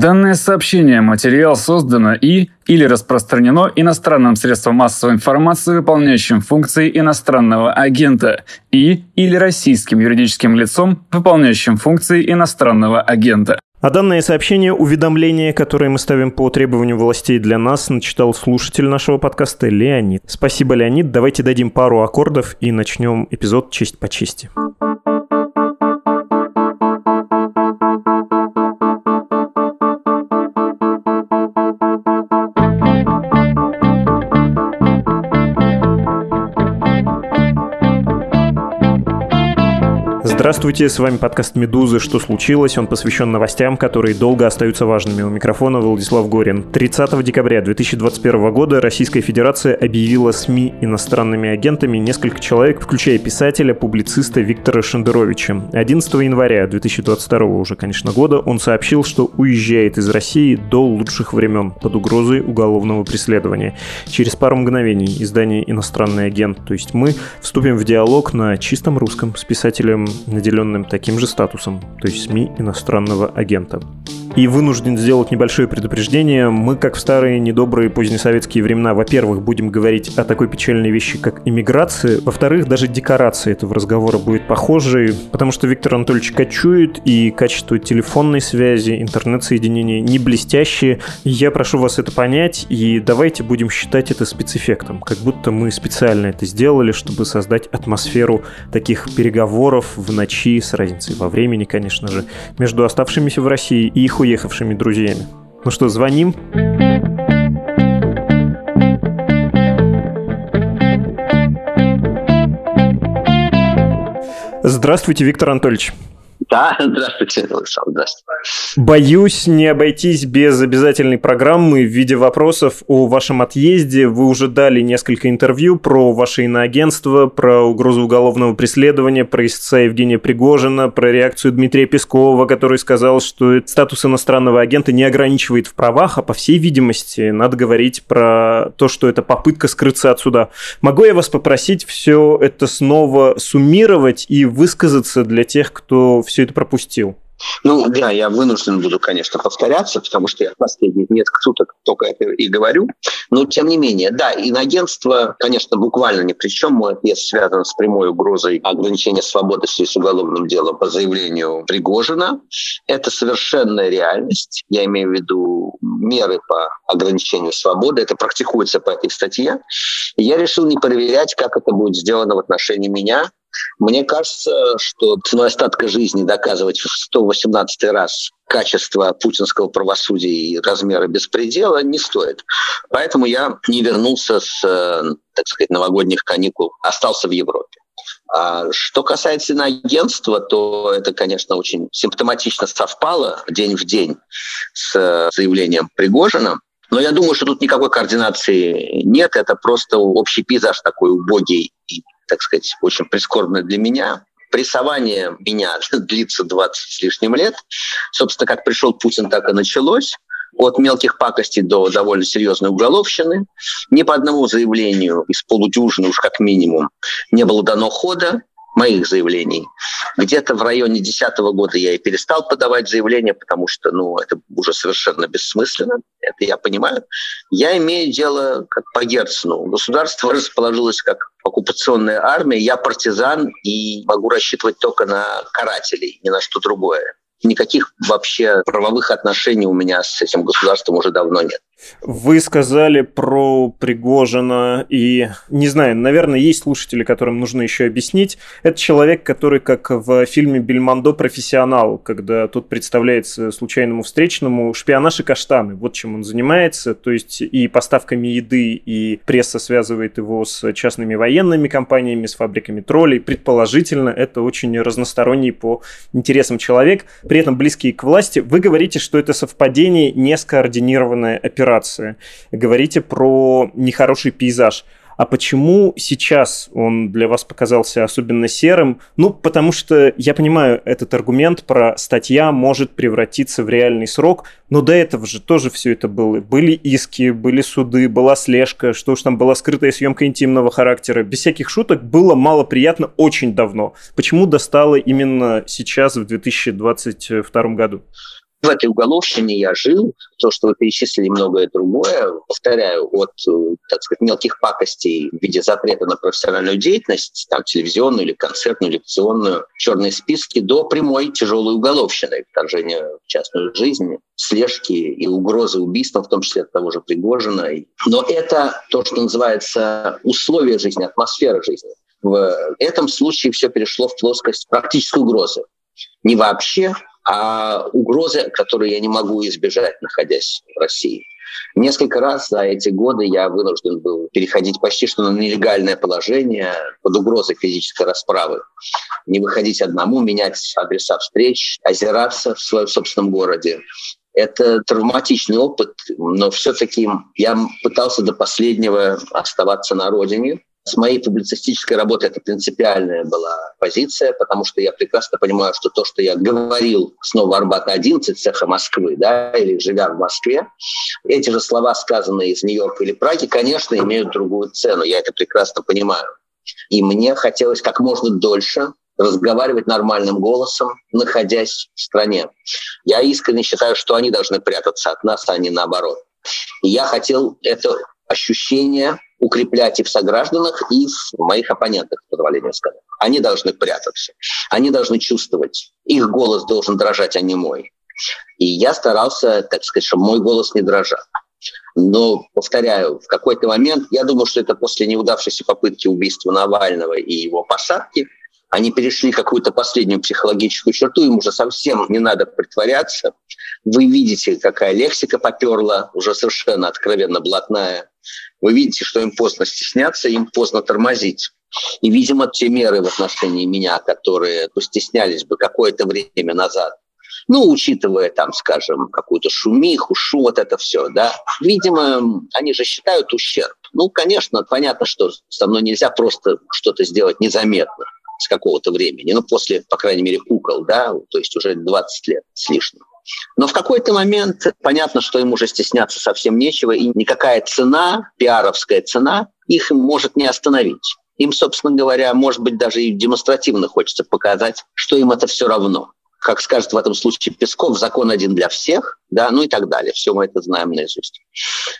Данное сообщение материал создано и или распространено иностранным средством массовой информации, выполняющим функции иностранного агента, и или российским юридическим лицом, выполняющим функции иностранного агента. А данное сообщение, уведомление, которое мы ставим по требованию властей для нас, начитал слушатель нашего подкаста Леонид. Спасибо, Леонид. Давайте дадим пару аккордов и начнем эпизод честь по чести. Здравствуйте, с вами подкаст «Медузы. Что случилось?». Он посвящен новостям, которые долго остаются важными. У микрофона Владислав Горин. 30 декабря 2021 года Российская Федерация объявила СМИ иностранными агентами несколько человек, включая писателя, публициста Виктора Шендеровича. 11 января 2022 уже, конечно, года он сообщил, что уезжает из России до лучших времен под угрозой уголовного преследования. Через пару мгновений издание «Иностранный агент», то есть мы, вступим в диалог на чистом русском с писателем наделенным таким же статусом, то есть СМИ иностранного агента. И вынужден сделать небольшое предупреждение. Мы, как в старые недобрые позднесоветские времена, во-первых, будем говорить о такой печальной вещи, как иммиграция. Во-вторых, даже декорация этого разговора будет похожей, потому что Виктор Анатольевич кочует, и качество телефонной связи, интернет-соединения не блестящие. Я прошу вас это понять, и давайте будем считать это спецэффектом, как будто мы специально это сделали, чтобы создать атмосферу таких переговоров в ночи с разницей во времени, конечно же, между оставшимися в России и их уехавшими друзьями. Ну что, звоним? Здравствуйте, Виктор Анатольевич. Да, здравствуйте, Александр, здравствуйте. Боюсь не обойтись без обязательной программы в виде вопросов о вашем отъезде. Вы уже дали несколько интервью про ваше иноагентство, про угрозу уголовного преследования, про истца Евгения Пригожина, про реакцию Дмитрия Пескова, который сказал, что статус иностранного агента не ограничивает в правах, а по всей видимости надо говорить про то, что это попытка скрыться от суда. Могу я вас попросить все это снова суммировать и высказаться для тех, кто все это пропустил? Ну, да, я вынужден буду, конечно, повторяться, потому что я последние несколько суток только это и говорю. Но, тем не менее, да, инагентство, конечно, буквально ни при чем. Мой отъезд связан с прямой угрозой ограничения свободы в связи с уголовным делом по заявлению Пригожина. Это совершенная реальность. Я имею в виду меры по ограничению свободы. Это практикуется по этой статье. Я решил не проверять, как это будет сделано в отношении меня. Мне кажется, что ценой остатка жизни доказывать в 118 раз качество путинского правосудия и размеры беспредела не стоит. Поэтому я не вернулся с, э, так сказать, новогодних каникул, остался в Европе. А что касается иноагентства, то это, конечно, очень симптоматично совпало день в день с э, заявлением Пригожина. Но я думаю, что тут никакой координации нет. Это просто общий пейзаж такой убогий так сказать, очень прискорбно для меня. Прессование меня длится 20 с лишним лет. Собственно, как пришел Путин, так и началось от мелких пакостей до довольно серьезной уголовщины. Ни по одному заявлению из полудюжины уж как минимум не было дано хода моих заявлений. Где-то в районе 2010 года я и перестал подавать заявления, потому что ну, это уже совершенно бессмысленно, это я понимаю. Я имею дело как по Герцену. Государство расположилось как оккупационная армия, я партизан и могу рассчитывать только на карателей, ни на что другое. Никаких вообще правовых отношений у меня с этим государством уже давно нет. Вы сказали про Пригожина, и не знаю, наверное, есть слушатели, которым нужно еще объяснить. Это человек, который, как в фильме Бельмондо, профессионал, когда тут представляется случайному встречному шпионаж и каштаны. Вот чем он занимается, то есть и поставками еды, и пресса связывает его с частными военными компаниями, с фабриками троллей. Предположительно, это очень разносторонний по интересам человек, при этом близкий к власти. Вы говорите, что это совпадение, не скоординированная операция декорации, говорите про нехороший пейзаж. А почему сейчас он для вас показался особенно серым? Ну, потому что я понимаю этот аргумент про статья может превратиться в реальный срок, но до этого же тоже все это было. Были иски, были суды, была слежка, что уж там была скрытая съемка интимного характера. Без всяких шуток было мало приятно очень давно. Почему достало именно сейчас, в 2022 году? В этой уголовщине я жил. То, что вы перечислили многое другое, повторяю, от, так сказать, мелких пакостей в виде запрета на профессиональную деятельность, там, телевизионную или концертную, лекционную, черные списки, до прямой тяжелой уголовщины, вторжения в частную жизнь, слежки и угрозы убийства, в том числе от того же Пригожина. Но это то, что называется условия жизни, атмосфера жизни. В этом случае все перешло в плоскость практической угрозы. Не вообще, а угрозы, которые я не могу избежать, находясь в России. Несколько раз за эти годы я вынужден был переходить почти что на нелегальное положение под угрозой физической расправы. Не выходить одному, менять адреса встреч, озираться в своем собственном городе. Это травматичный опыт, но все-таки я пытался до последнего оставаться на родине, с моей публицистической работы это принципиальная была позиция, потому что я прекрасно понимаю, что то, что я говорил снова Арбата 11, цеха Москвы, да, или живя в Москве, эти же слова, сказанные из Нью-Йорка или Праги, конечно, имеют другую цену. Я это прекрасно понимаю. И мне хотелось как можно дольше разговаривать нормальным голосом, находясь в стране. Я искренне считаю, что они должны прятаться от нас, а не наоборот. И я хотел это ощущение укреплять и в согражданах, и в моих оппонентах, позволение сказать. Они должны прятаться. Они должны чувствовать. Их голос должен дрожать, а не мой. И я старался, так сказать, чтобы мой голос не дрожал. Но, повторяю, в какой-то момент, я думаю, что это после неудавшейся попытки убийства Навального и его посадки, они перешли какую-то последнюю психологическую черту, им уже совсем не надо притворяться. Вы видите, какая лексика поперла, уже совершенно откровенно блатная. Вы видите, что им поздно стесняться, им поздно тормозить. И, видимо, те меры в отношении меня, которые постеснялись бы какое-то время назад, ну, учитывая там, скажем, какую-то шумиху, шум, вот это все, да, видимо, они же считают ущерб. Ну, конечно, понятно, что со мной нельзя просто что-то сделать незаметно с какого-то времени, ну, после, по крайней мере, кукол, да, то есть уже 20 лет с лишним. Но в какой-то момент понятно, что им уже стесняться совсем нечего, и никакая цена, пиаровская цена, их может не остановить. Им, собственно говоря, может быть, даже и демонстративно хочется показать, что им это все равно как скажет в этом случае Песков, закон один для всех, да, ну и так далее. Все мы это знаем наизусть.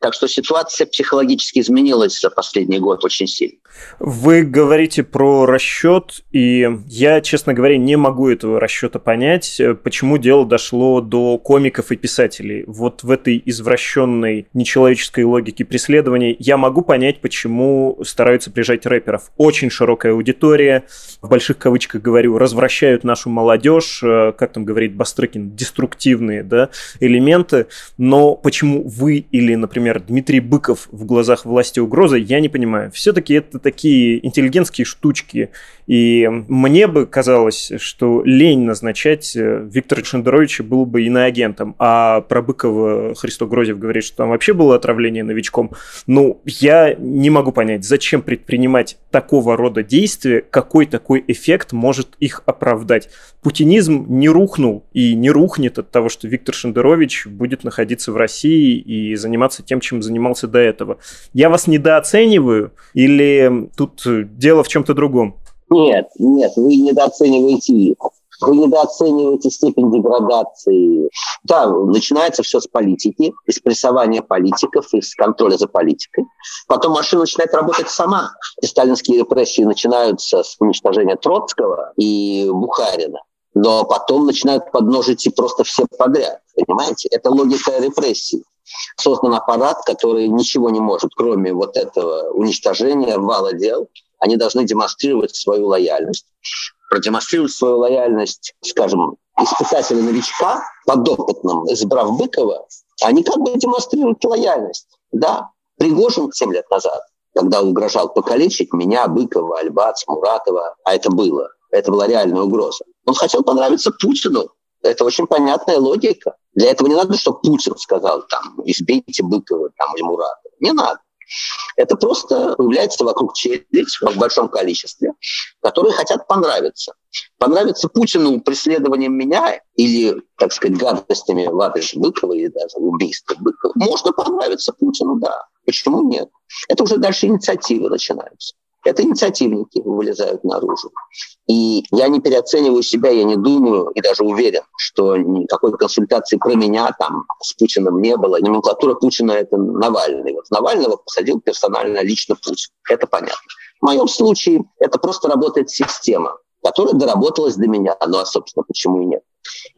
Так что ситуация психологически изменилась за последний год очень сильно. Вы говорите про расчет, и я, честно говоря, не могу этого расчета понять, почему дело дошло до комиков и писателей. Вот в этой извращенной нечеловеческой логике преследования я могу понять, почему стараются прижать рэперов. Очень широкая аудитория, в больших кавычках говорю, развращают нашу молодежь, как там говорит Бастрыкин, деструктивные да, элементы, но почему вы или, например, Дмитрий Быков в глазах власти угроза, я не понимаю. Все-таки это такие интеллигентские штучки, и мне бы казалось, что лень назначать э, Виктора Шендеровича был бы иноагентом, а про Быкова Христо Грозев говорит, что там вообще было отравление новичком. Ну, я не могу понять, зачем предпринимать такого рода действия, какой такой эффект может их оправдать. Путинизм не рухнул и не рухнет от того, что Виктор Шендерович будет находиться в России и заниматься тем, чем занимался до этого. Я вас недооцениваю или тут дело в чем-то другом? Нет, нет, вы недооцениваете вы недооцениваете степень деградации. Да, начинается все с политики, из прессования политиков, из контроля за политикой. Потом машина начинает работать сама. И сталинские репрессии начинаются с уничтожения Троцкого и Бухарина. Но потом начинают подножить и просто все подряд. Понимаете? Это логика репрессий создан аппарат, который ничего не может, кроме вот этого уничтожения вала дел, они должны демонстрировать свою лояльность. Продемонстрировать свою лояльность, скажем, испытателя-новичка, подопытным, избрав Быкова, они как бы демонстрируют лояльность. Да, Пригожин 7 лет назад, когда угрожал покалечить меня, Быкова, Альбац, Муратова, а это было, это была реальная угроза. Он хотел понравиться Путину. Это очень понятная логика. Для этого не надо, чтобы Путин сказал, там, избейте Быкова там, или Муратова. Не надо. Это просто появляется вокруг челядь в большом количестве, которые хотят понравиться. Понравиться Путину преследованием меня или, так сказать, гадостями в адрес Быкова или даже убийством Быкова. Можно понравиться Путину, да. Почему нет? Это уже дальше инициативы начинаются. Это инициативники вылезают наружу. И я не переоцениваю себя, я не думаю и даже уверен, что никакой консультации про меня там с Путиным не было. Номенклатура Путина – это Навальный. Вот Навального посадил персонально лично Путин. Это понятно. В моем случае это просто работает система, которая доработалась до меня. Ну а, собственно, почему и нет?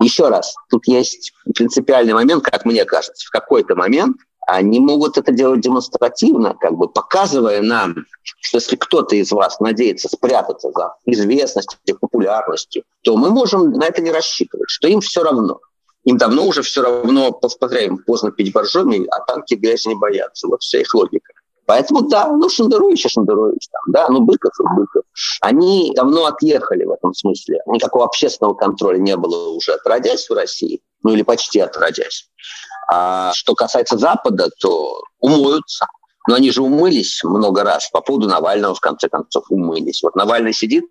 Еще раз, тут есть принципиальный момент, как мне кажется. В какой-то момент они могут это делать демонстративно, как бы показывая нам, что если кто-то из вас надеется спрятаться за известностью, популярностью, то мы можем на это не рассчитывать, что им все равно. Им давно уже все равно, повторяем, поздно пить боржоми, а танки грязи не боятся. Вот вся их логика. Поэтому да, ну Шендерович и Шендерович, там, да, ну Быков и Быков. Они давно отъехали в этом смысле. Никакого общественного контроля не было уже отродясь в России, ну или почти отродясь. А что касается Запада, то умоются. Но они же умылись много раз. По поводу Навального, в конце концов, умылись. Вот Навальный сидит,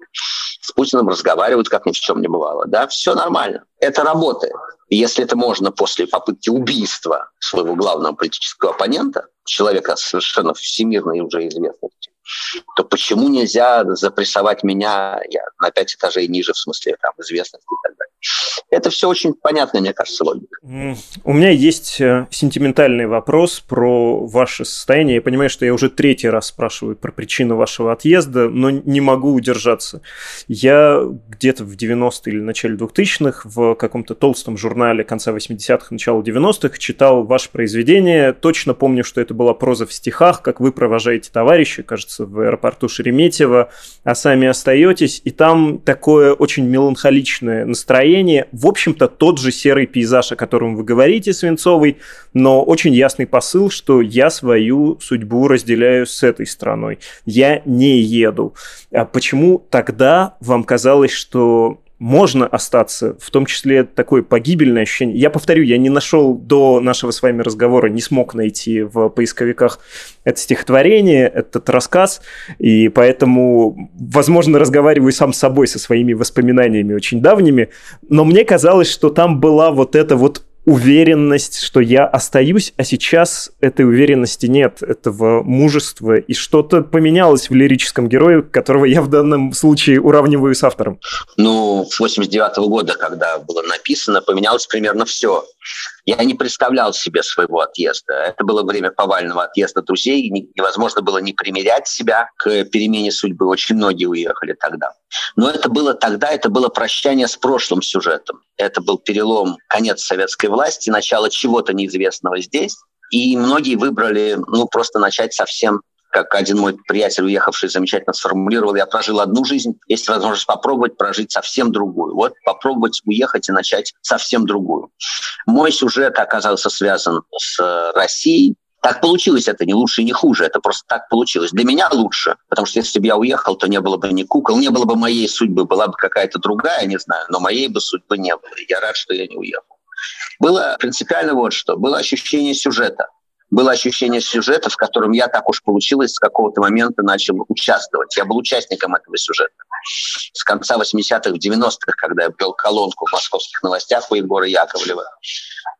с Путиным разговаривают, как ни в чем не бывало. Да, все нормально. Это работает. если это можно после попытки убийства своего главного политического оппонента, человека совершенно всемирной уже известности, то почему нельзя запрессовать меня я, на пять этажей ниже, в смысле там, известности и так далее? Это все очень понятно, мне кажется, логика. У меня есть э, сентиментальный вопрос про ваше состояние. Я понимаю, что я уже третий раз спрашиваю про причину вашего отъезда, но не могу удержаться. Я где-то в 90-е или начале 2000-х в каком-то толстом журнале конца 80-х, начала 90-х читал ваше произведение. Точно помню, что это была проза в стихах, как вы провожаете товарища, кажется, в аэропорту Шереметьево, а сами остаетесь. И там такое очень меланхоличное настроение. В общем-то, тот же серый пейзаж, о котором вы говорите, Свинцовый, но очень ясный посыл, что я свою судьбу разделяю с этой страной. Я не еду. А почему тогда вам казалось, что можно остаться, в том числе такое погибельное ощущение. Я повторю, я не нашел до нашего с вами разговора, не смог найти в поисковиках это стихотворение, этот рассказ, и поэтому, возможно, разговариваю сам с собой, со своими воспоминаниями очень давними, но мне казалось, что там была вот эта вот уверенность, что я остаюсь, а сейчас этой уверенности нет, этого мужества, и что-то поменялось в лирическом герое, которого я в данном случае уравниваю с автором. Ну, с 89 -го года, когда было написано, поменялось примерно все. Я не представлял себе своего отъезда. Это было время повального отъезда друзей. Невозможно было не примерять себя к перемене судьбы. Очень многие уехали тогда. Но это было тогда, это было прощание с прошлым сюжетом. Это был перелом, конец советской власти, начало чего-то неизвестного здесь. И многие выбрали ну, просто начать совсем как один мой приятель, уехавший, замечательно сформулировал, я прожил одну жизнь, есть возможность попробовать прожить совсем другую. Вот попробовать уехать и начать совсем другую. Мой сюжет оказался связан с Россией, так получилось это не лучше и не хуже, это просто так получилось. Для меня лучше, потому что если бы я уехал, то не было бы ни кукол, не было бы моей судьбы, была бы какая-то другая, не знаю, но моей бы судьбы не было. Я рад, что я не уехал. Было принципиально вот что, было ощущение сюжета было ощущение сюжета, в котором я так уж получилось с какого-то момента начал участвовать. Я был участником этого сюжета. С конца 80-х, 90-х, когда я вел колонку в московских новостях у Егора Яковлева,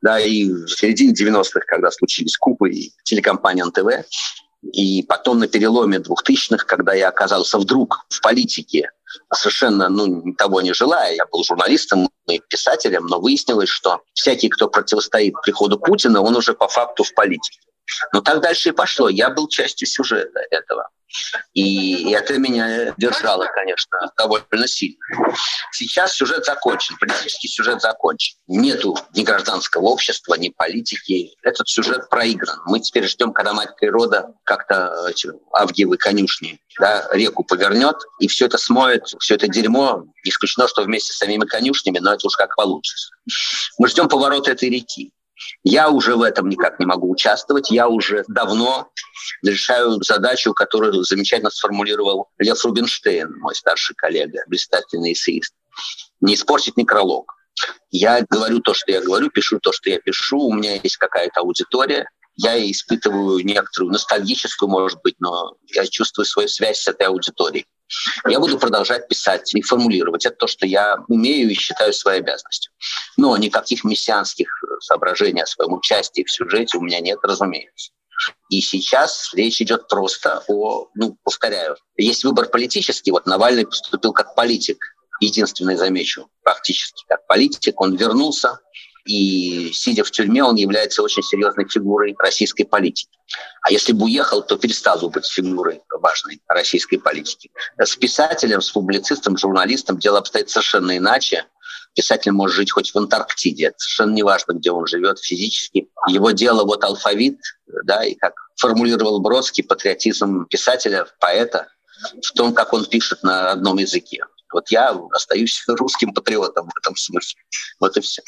да, и в середине 90-х, когда случились купы и телекомпания НТВ, и потом на переломе 2000-х, когда я оказался вдруг в политике, совершенно ну, того не желая. Я был журналистом и писателем, но выяснилось, что всякий, кто противостоит приходу Путина, он уже по факту в политике. Но так дальше и пошло. Я был частью сюжета этого. И это меня держало, конечно, довольно сильно. Сейчас сюжет закончен, политический сюжет закончен. Нету ни гражданского общества, ни политики. Этот сюжет проигран. Мы теперь ждем, когда мать природа как-то Авгиевы конюшни да, реку повернет, и все это смоет, все это дерьмо. Не исключено, что вместе с самими конюшнями, но это уж как получится. Мы ждем поворота этой реки. Я уже в этом никак не могу участвовать. Я уже давно решаю задачу, которую замечательно сформулировал Лев Рубинштейн, мой старший коллега, блистательный эссеист. Не испортить некролог. Я говорю то, что я говорю, пишу то, что я пишу. У меня есть какая-то аудитория. Я испытываю некоторую ностальгическую, может быть, но я чувствую свою связь с этой аудиторией. Я буду продолжать писать и формулировать. Это то, что я умею и считаю своей обязанностью. Но никаких мессианских соображений о своем участии в сюжете у меня нет, разумеется. И сейчас речь идет просто о, ну, повторяю, есть выбор политический. Вот Навальный поступил как политик, единственный, замечу, практически как политик. Он вернулся, и сидя в тюрьме, он является очень серьезной фигурой российской политики. А если бы уехал, то перестал бы быть фигурой важной российской политики. С писателем, с публицистом, журналистом дело обстоит совершенно иначе. Писатель может жить хоть в Антарктиде, это совершенно не важно, где он живет физически. Его дело вот алфавит, да, и как формулировал Бродский, патриотизм писателя, поэта в том, как он пишет на одном языке. Вот я остаюсь русским патриотом в этом смысле. Вот и все.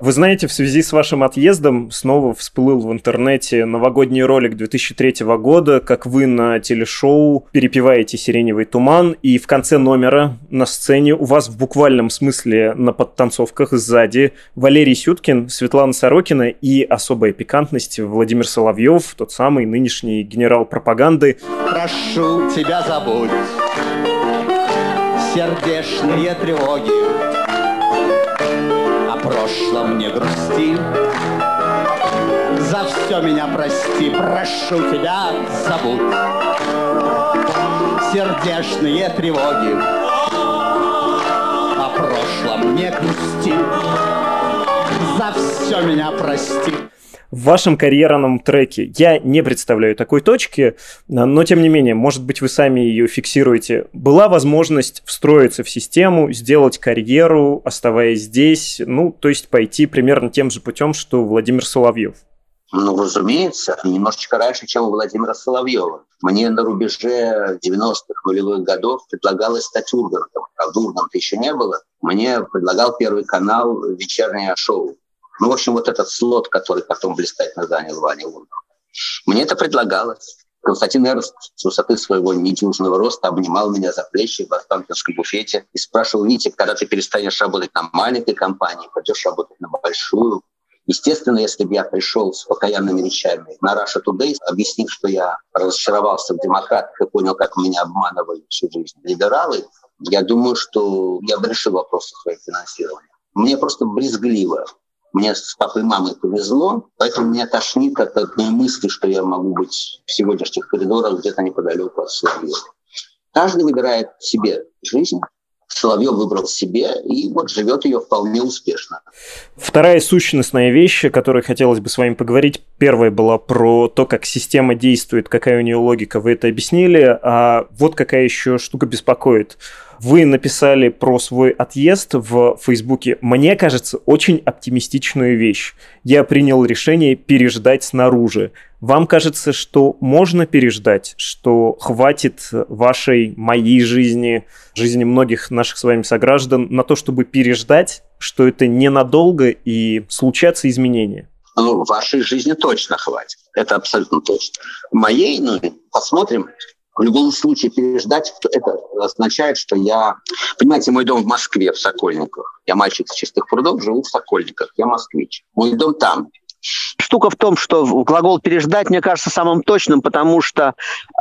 Вы знаете, в связи с вашим отъездом снова всплыл в интернете новогодний ролик 2003 года, как вы на телешоу перепеваете «Сиреневый туман», и в конце номера на сцене у вас в буквальном смысле на подтанцовках сзади Валерий Сюткин, Светлана Сорокина и особая пикантность Владимир Соловьев, тот самый нынешний генерал пропаганды. Прошу тебя забудь сердечные тревоги. О прошлом не грусти, за все меня прости, прошу тебя, забудь. Сердечные тревоги, о прошлом не грусти, за все меня прости в вашем карьерном треке. Я не представляю такой точки, но тем не менее, может быть, вы сами ее фиксируете. Была возможность встроиться в систему, сделать карьеру, оставаясь здесь, ну, то есть пойти примерно тем же путем, что Владимир Соловьев. Ну, разумеется, немножечко раньше, чем у Владимира Соловьева. Мне на рубеже 90-х нулевых годов предлагалось стать Ургантом. Правда, Урганта еще не было. Мне предлагал Первый канал вечернее шоу. Ну, в общем, вот этот слот, который потом блистательно занял Ваня Лунов. Мне это предлагалось. Константин Эрнст с высоты своего недюжного роста обнимал меня за плечи в Останкинском буфете и спрашивал, Витя, когда ты перестанешь работать на маленькой компании, пойдешь работать на большую. Естественно, если бы я пришел с покаянными речами на Russia Today, объяснив, что я разочаровался в демократах и понял, как меня обманывали всю жизнь либералы, я думаю, что я бы решил вопрос своего финансирования. Мне просто брезгливо мне с папой и мамой повезло, поэтому меня тошнит от одной мысли, что я могу быть в сегодняшних коридорах где-то неподалеку от Соловьева. Каждый выбирает себе жизнь, Соловьев выбрал себе и вот живет ее вполне успешно. Вторая сущностная вещь, о которой хотелось бы с вами поговорить, первая была про то, как система действует, какая у нее логика, вы это объяснили, а вот какая еще штука беспокоит. Вы написали про свой отъезд в Фейсбуке, мне кажется, очень оптимистичную вещь. Я принял решение переждать снаружи. Вам кажется, что можно переждать, что хватит вашей, моей жизни, жизни многих наших с вами сограждан на то, чтобы переждать, что это ненадолго и случатся изменения? Ну, вашей жизни точно хватит. Это абсолютно точно. Моей, ну, посмотрим. В любом случае переждать, это означает, что я... Понимаете, мой дом в Москве, в Сокольниках. Я мальчик с чистых прудов, живу в Сокольниках. Я москвич. Мой дом там. Штука в том, что глагол «переждать» мне кажется самым точным, потому что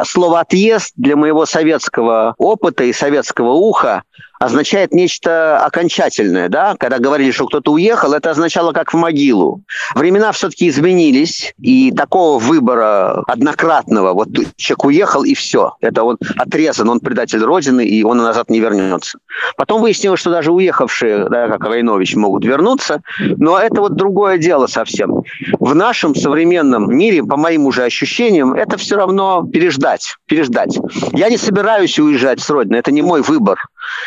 слово «отъезд» для моего советского опыта и советского уха означает нечто окончательное, да? Когда говорили, что кто-то уехал, это означало как в могилу. Времена все-таки изменились, и такого выбора однократного, вот человек уехал и все, это он отрезан, он предатель Родины, и он назад не вернется. Потом выяснилось, что даже уехавшие, да, как Райнович, могут вернуться, но это вот другое дело совсем. В нашем современном мире, по моим уже ощущениям, это все равно переждать, переждать. Я не собираюсь уезжать с Родины, это не мой выбор.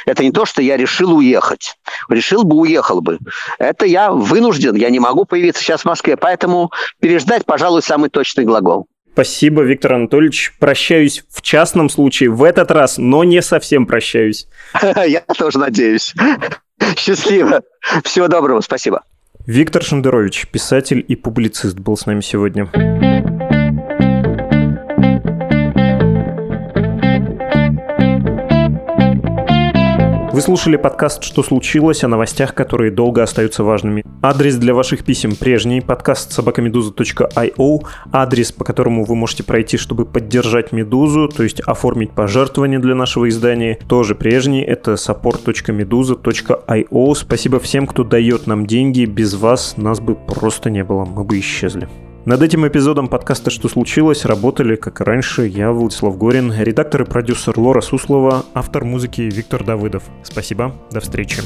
Это не то, что я решил уехать. Решил бы, уехал бы. Это я вынужден, я не могу появиться сейчас в Москве. Поэтому переждать, пожалуй, самый точный глагол. Спасибо, Виктор Анатольевич. Прощаюсь в частном случае в этот раз, но не совсем прощаюсь. Я тоже надеюсь. Счастливо. Всего доброго. Спасибо. Виктор Шендерович, писатель и публицист, был с нами сегодня. Вы слушали подкаст «Что случилось?» о новостях, которые долго остаются важными. Адрес для ваших писем прежний, подкаст собакамедуза.io, адрес, по которому вы можете пройти, чтобы поддержать Медузу, то есть оформить пожертвование для нашего издания, тоже прежний, это support.meduza.io. Спасибо всем, кто дает нам деньги, без вас нас бы просто не было, мы бы исчезли. Над этим эпизодом подкаста «Что случилось?» работали, как и раньше, я, Владислав Горин, редактор и продюсер Лора Суслова, автор музыки Виктор Давыдов. Спасибо, до встречи.